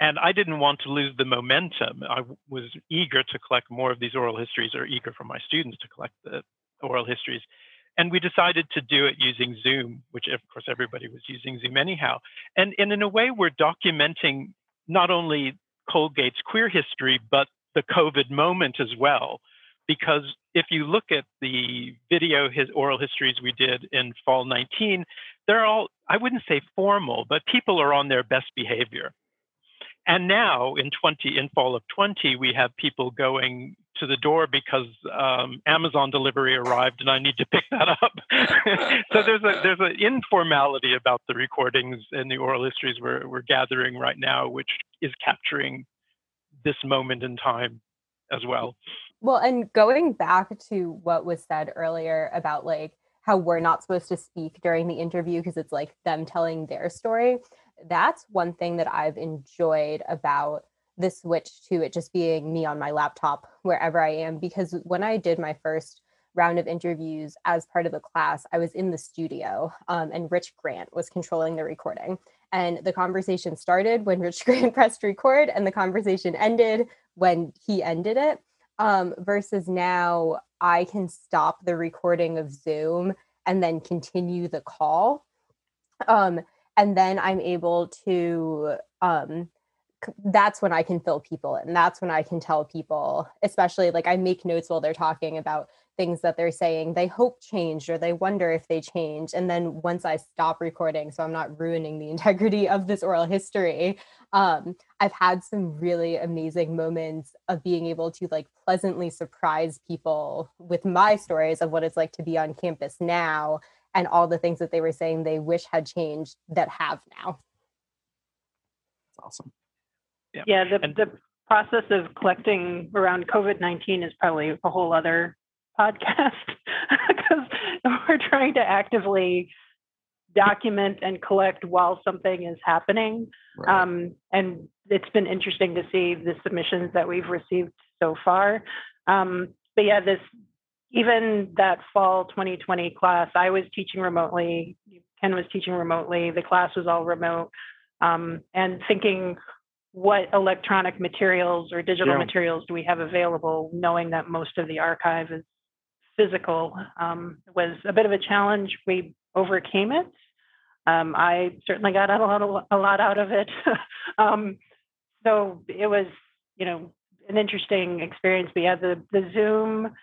And I didn't want to lose the momentum. I was eager to collect more of these oral histories, or eager for my students to collect the oral histories and we decided to do it using Zoom, which of course everybody was using Zoom anyhow. And, and in a way, we're documenting not only Colgate's queer history, but the COVID moment as well. Because if you look at the video his oral histories we did in fall 19, they're all, I wouldn't say formal, but people are on their best behavior. And now in 20, in fall of 20, we have people going to the door because um, Amazon delivery arrived and I need to pick that up. so there's a there's an informality about the recordings and the oral histories we're we're gathering right now, which is capturing this moment in time as well. Well, and going back to what was said earlier about like how we're not supposed to speak during the interview because it's like them telling their story. That's one thing that I've enjoyed about the switch to it just being me on my laptop wherever I am. Because when I did my first round of interviews as part of the class, I was in the studio um, and Rich Grant was controlling the recording. And the conversation started when Rich Grant pressed record, and the conversation ended when he ended it. Um, versus now, I can stop the recording of Zoom and then continue the call. Um, and then I'm able to um, that's when I can fill people and That's when I can tell people, especially like I make notes while they're talking about things that they're saying they hope changed or they wonder if they change. And then once I stop recording, so I'm not ruining the integrity of this oral history, um, I've had some really amazing moments of being able to like pleasantly surprise people with my stories of what it's like to be on campus now and all the things that they were saying they wish had changed that have now. That's awesome. Yeah, yeah the, and, the process of collecting around COVID 19 is probably a whole other podcast because we're trying to actively document and collect while something is happening. Right. Um, and it's been interesting to see the submissions that we've received so far. Um, but yeah, this even that fall 2020 class, I was teaching remotely. Ken was teaching remotely. The class was all remote, um, and thinking what electronic materials or digital Yeah. materials do we have available, knowing that most of the archive is physical, um, was a bit of a challenge. We overcame it. Um, I certainly got a lot, a lot out of it. um, so it was, you know, an interesting experience. We had the the Zoom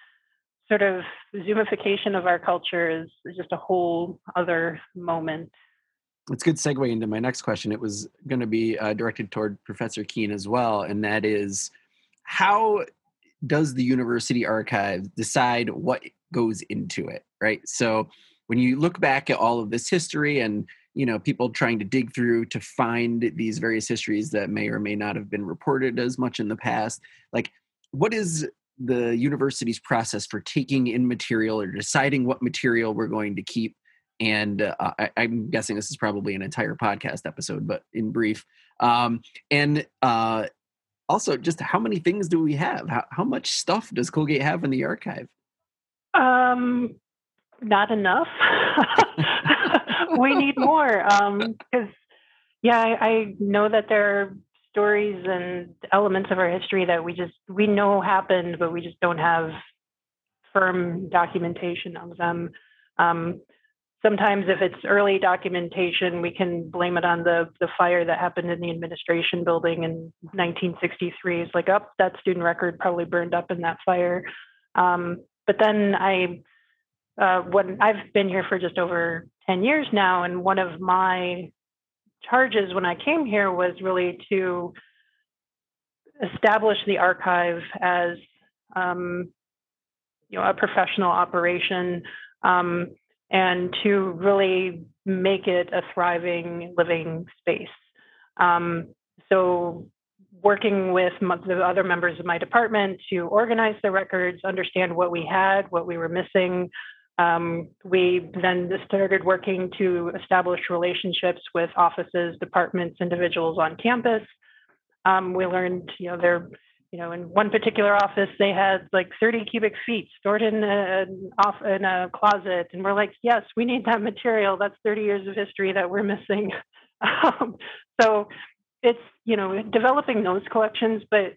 sort of Zoomification of our culture is, just a whole other moment. It's a good segue into my next question. It was going to be uh, directed toward Professor Keene as well, and that is how does the university archive decide what goes into it, right? So when you look back at all of this history and you know people trying to dig through to find these various histories that may or may not have been reported as much in the past like what is the university's process for taking in material or deciding what material we're going to keep. And uh, I, i'm guessing this is probably an entire podcast episode but in brief um, and uh, also just how many things do we have? How, how much stuff does colgate have in the archive? Um, not enough. we need more because, yeah, I, I know that there are stories and elements of our history that we just we know happened, but we just don't have firm documentation of them. Um, sometimes, if it's early documentation, we can blame it on the the fire that happened in the administration building in 1963. It's like, up oh, that student record probably burned up in that fire. Um, but then I uh, when I've been here for just over 10 years now, and one of my charges when I came here was really to establish the archive as um, you know a professional operation um, and to really make it a thriving living space. Um, so working with the other members of my department to organize the records, understand what we had, what we were missing, um, we then started working to establish relationships with offices, departments, individuals on campus. Um, we learned, you know, there, you know, in one particular office, they had like 30 cubic feet stored in a, off in a closet, and we're like, yes, we need that material. That's 30 years of history that we're missing. um, so it's, you know, developing those collections, but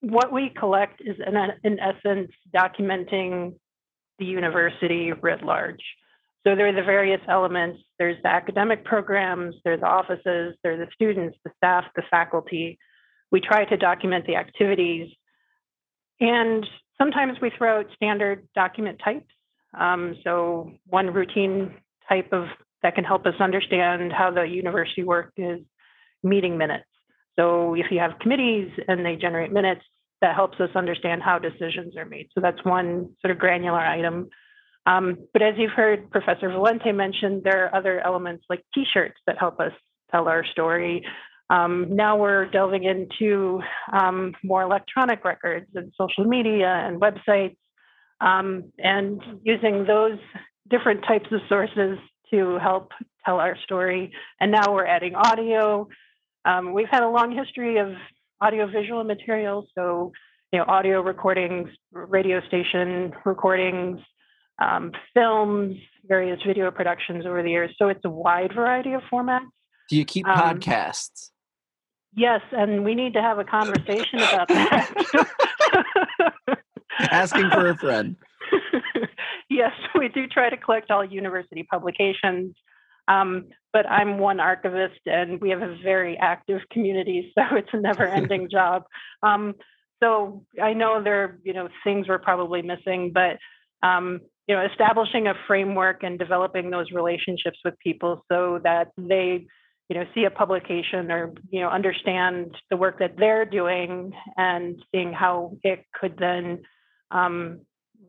what we collect is in, in essence documenting the university writ large. So there are the various elements. There's the academic programs, there's the offices, there's the students, the staff, the faculty. We try to document the activities. And sometimes we throw out standard document types. Um, so one routine type of that can help us understand how the university work is meeting minutes. So if you have committees and they generate minutes, that helps us understand how decisions are made. So that's one sort of granular item. Um, but as you've heard Professor Valente mention, there are other elements like T-shirts that help us tell our story. Um, now we're delving into um, more electronic records and social media and websites, um, and using those different types of sources to help tell our story. And now we're adding audio. Um, we've had a long history of audiovisual materials, so you know, audio recordings, radio station recordings, um, films, various video productions over the years. So it's a wide variety of formats. Do you keep um, podcasts? Yes, and we need to have a conversation about that. Asking for a friend. yes, we do try to collect all university publications. Um, but I'm one archivist and we have a very active community, so it's a never ending job. Um, so I know there, you know, things we're probably missing, but um, you know, establishing a framework and developing those relationships with people so that they, you know, see a publication or you know understand the work that they're doing and seeing how it could then um,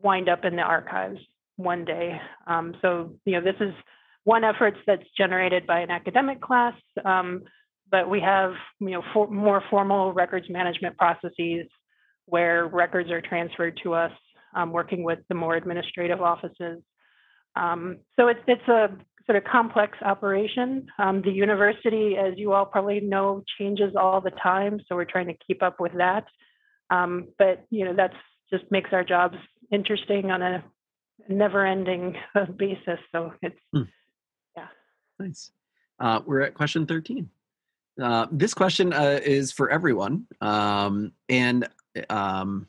wind up in the archives one day. Um, so you know, this is one effort that's generated by an academic class, um, but we have you know for, more formal records management processes where records are transferred to us, um, working with the more administrative offices. Um, so it's it's a sort of complex operation. Um, the university, as you all probably know, changes all the time, so we're trying to keep up with that. Um, but you know that's just makes our jobs interesting on a never-ending basis. So it's hmm. Nice. Uh, we're at question thirteen. Uh, this question uh, is for everyone, um, and um,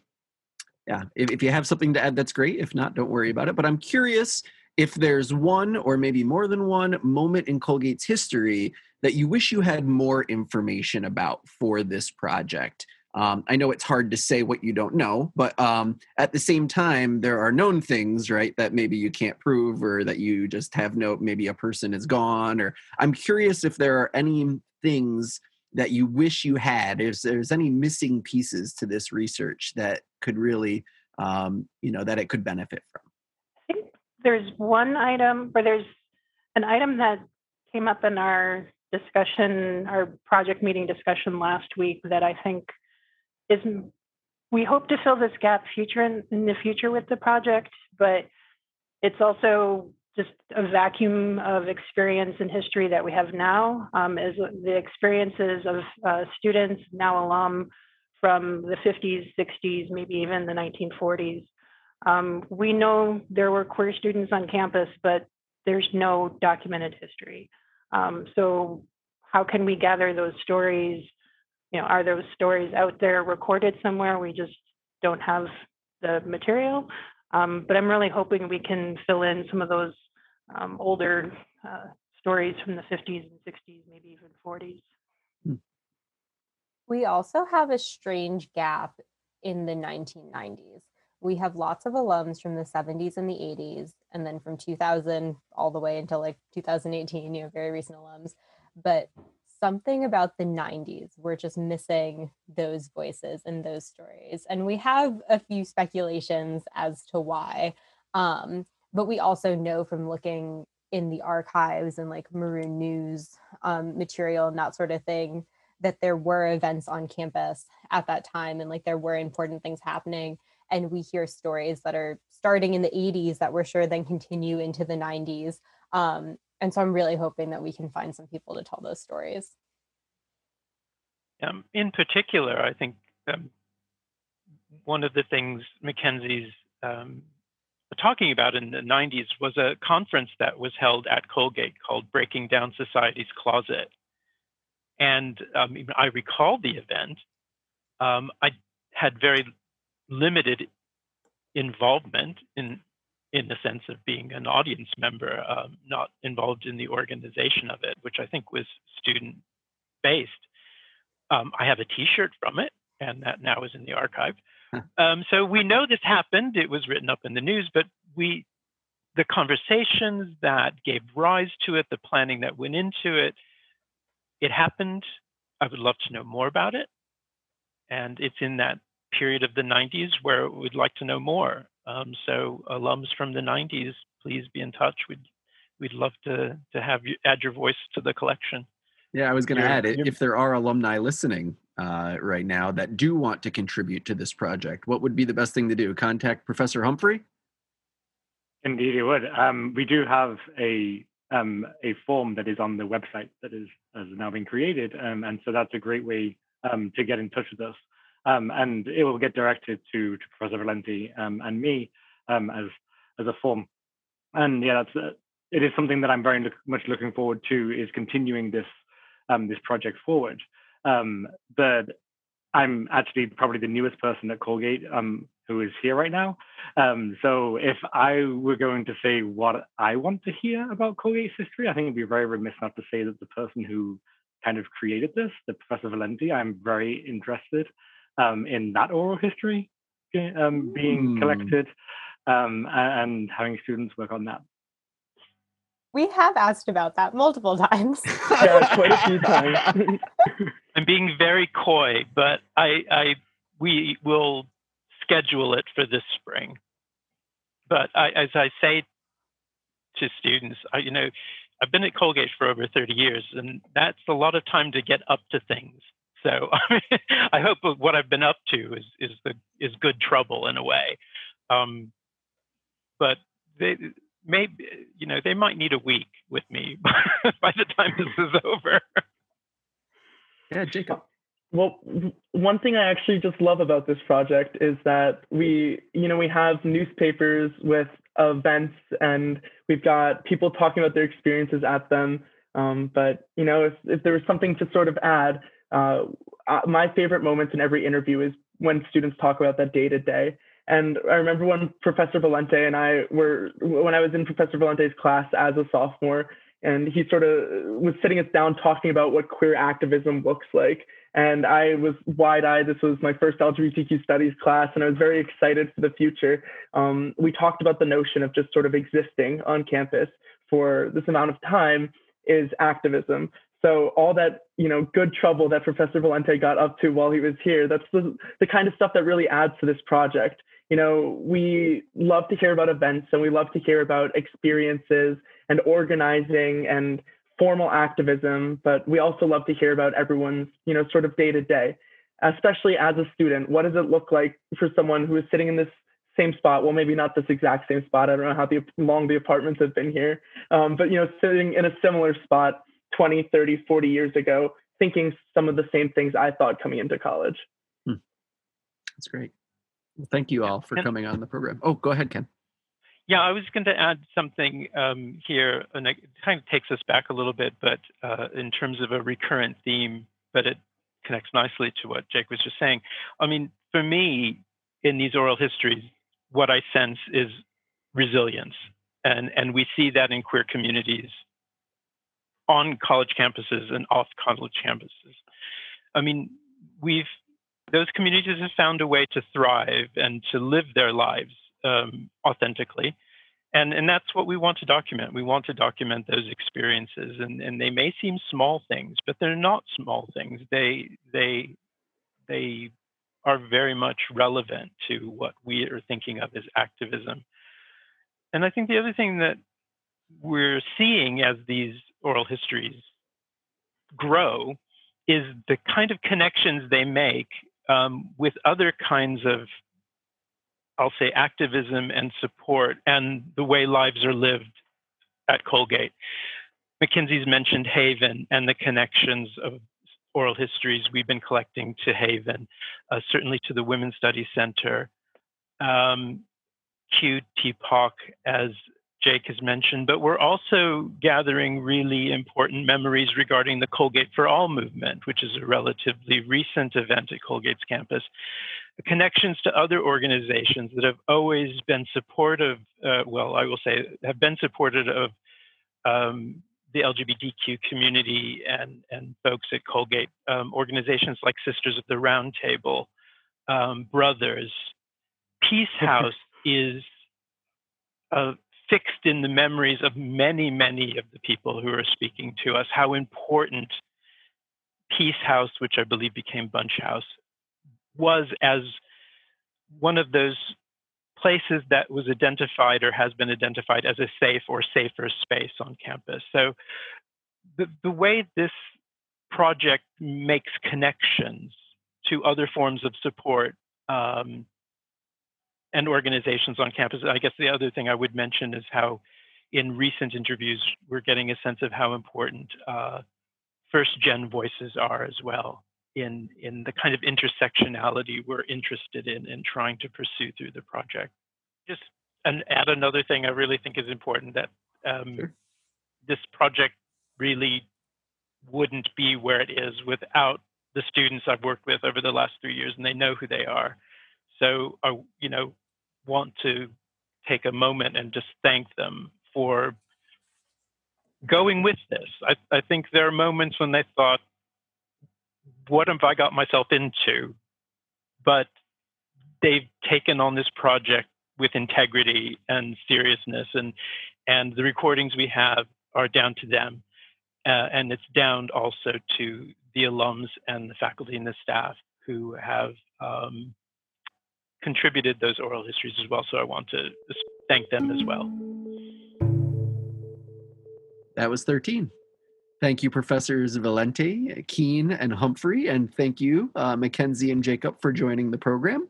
yeah, if, if you have something to add, that's great. If not, don't worry about it. But I'm curious if there's one or maybe more than one moment in Colgate's history that you wish you had more information about for this project. Um, I know it's hard to say what you don't know, but um, at the same time, there are known things, right, that maybe you can't prove or that you just have no, maybe a person is gone. Or I'm curious if there are any things that you wish you had, if there's any missing pieces to this research that could really, um, you know, that it could benefit from I think there's one item, or there's an item that came up in our discussion, our project meeting discussion last week that I think is, we hope to fill this gap future in, in the future with the project, but it's also just a vacuum of experience and history that we have now um, is the experiences of uh, students, now alum from the 50s, 60s, maybe even the 1940s. Um, we know there were queer students on campus, but there's no documented history. Um, so how can we gather those stories? You know, are those stories out there recorded somewhere? We just don't have the material. Um, but I'm really hoping we can fill in some of those um, older uh, stories from the 50s and 60s, maybe even 40s. Hmm. We also have a strange gap in the 1990s we have lots of alums from the 70s and the 80s and then from 2000 all the way until like 2018 you know very recent alums but something about the 90s we're just missing those voices and those stories. And we have a few speculations as to why um, but we also know from looking in the archives and like maroon news um, material and that sort of thing that there were events on campus at that time and like there were important things happening. And we hear stories that are starting in the 80s that we're sure then continue into the 90s um, and so i'm really hoping that we can find some people to tell those stories. Um, in particular i think um, one of the things mackenzie's um, talking about in the 90s was a conference that was held at colgate called breaking down society's closet. And um, i recall the event um, i had very limited involvement in in the sense of being an audience member, um, not involved in the organization of it, which I think was student based. Um, I have a T-shirt from it, and that now is in the archive. Um, so we know this happened. It was written up in the news, but we, the conversations that gave rise to it, the planning that went into it, it happened. I would love to know more about it, and it's in that period of the 90s where we'd like to know more. Um, so alums from the 90s, please be in touch. We'd we'd love to to have you add your voice to the collection. Yeah, I was going to add it. If there are alumni listening uh, right now that do want to contribute to this project, what would be the best thing to do? Contact Professor Humphrey. Indeed, it would. Um, we do have a um, a form that is on the website that is has now been created, um, and so that's a great way um, to get in touch with us. Um, and it will get directed to, to Professor Valente um, and me um, as as a form. And yeah, that's uh, it is something that I'm very look, much looking forward to is continuing this um, this project forward. Um, but I'm actually probably the newest person at Colgate um, who is here right now. so if I were going to say what I want to hear about Colgate's history, I think it'd be very remiss not to say that the person who kind of created this, the Professor Valente, I'm very interested um, in that oral history um, being mm. collected um, and having students work on that. We have asked about that multiple times. yeah, quite a few times. I'm being very coy, but I, I we will schedule it for this spring. But I, as I say to students, I, you know, I've been at Colgate for over 30 years, and that's a lot of time to get up to things. So I hope what I've been up to is is the is good trouble in a way. Um, but they, maybe you know they might need a week with me by the time this is over. Yeah, Jacob. Well, one thing I actually just love about this project is that we, you know, we have newspapers with events and we've got people talking about their experiences at them. Um, but you know, if, if there was something to sort of add, uh, my favorite moments in every interview is when students talk about that day to day. And I remember when Professor Valente and I were, when I was in Professor Valente's class as a sophomore, and he sort of was sitting us down talking about what queer activism looks like. And I was wide eyed. This was my first LGBTQ studies class, and I was very excited for the future. Um, we talked about the notion of just sort of existing on campus for this amount of time is activism. So all that you know, good trouble that Professor Valente got up to while he was here, that's the, the kind of stuff that really adds to this project. You know, we love to hear about events and we love to hear about experiences and organizing and formal activism, but we also love to hear about everyone's, you know, sort of day to day, especially as a student. What does it look like for someone who is sitting in this same spot? Well, maybe not this exact same spot. I don't know how the, long the apartments have been here, um, but, you know, sitting in a similar spot 20, 30, 40 years ago, thinking some of the same things I thought coming into college. Hmm. That's great. Well, thank you all for coming on the program. Oh, go ahead, Ken. Yeah, I was going to add something um, here, and it kind of takes us back a little bit, but uh, in terms of a recurrent theme, but it connects nicely to what Jake was just saying. I mean, for me, in these oral histories, what I sense is resilience, and and we see that in queer communities on college campuses and off college campuses. I mean, we've those communities have found a way to thrive and to live their lives um, authentically. And, and that's what we want to document. We want to document those experiences, and, and they may seem small things, but they're not small things. They they they are very much relevant to what we are thinking of as activism. And I think the other thing that we're seeing as these oral histories grow is the kind of connections they make um, with other kinds of I'll say activism and support and the way lives are lived at Colgate. Mackenzie's mentioned Haven and the connections of oral histories we've been collecting to Haven, uh, certainly to the Women's Studies Center. Um, QTPOC, as Jake has mentioned, but we're also gathering really important memories regarding the Colgate for All movement, which is a relatively recent event at Colgate's campus connections to other organizations that have always been supportive, uh, well, I will say, have been supportive of um, the LGBTQ community and, and folks at Colgate, um, organizations like Sisters of the Round Table, um, Brothers. Peace House is uh, fixed in the memories of many, many of the people who are speaking to us, how important Peace House, which I believe became Bunch House, was as one of those places that was identified or has been identified as a safe or safer space on campus. So the, the way this project makes connections to other forms of support um, and organizations on campus. I guess the other thing I would mention is how in recent interviews, we're getting a sense of how important uh, first gen voices are as well in in the kind of intersectionality we're interested in in trying to pursue through the project. Just and add another thing I really think is important that um, sure. this project really wouldn't be where it is without the students I've worked with over the last three years, and they know who they are. So I, you know, want to take a moment and just thank them for going with this. I, I think there are moments when they thought, what have I got myself into? But they've taken on this project with integrity and seriousness, and and the recordings we have are down to them, uh, and it's down also to the alums and the faculty and the staff who have um, contributed those oral histories as well. So I want to thank them as well. That was 13. Thank you, Professors Valente, Keene, and Humphrey. And thank you, uh, Mackenzie and Jacob, for joining the program.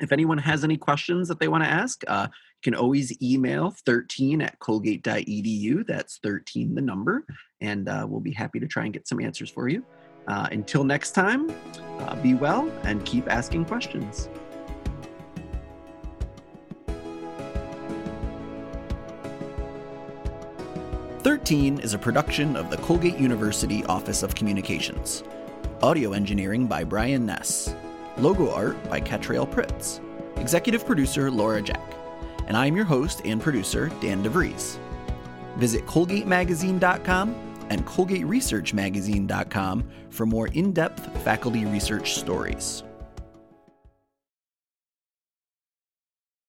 If anyone has any questions that they want to ask, uh, You can always email 13 at colgate.edu. That's 13 the number, and uh, we'll be happy to try and get some answers for you. Uh, until next time, uh, be well and keep asking questions. Thirteen is a production of the Colgate University Office of Communications. Audio engineering by Brian Ness. Logo art by Catrail Pritz. Executive producer Laura Jack. And I'm your host and producer, Dan DeVries. Visit ColgateMagazine.com and ColgateResearchMagazine.com for more in depth faculty research stories.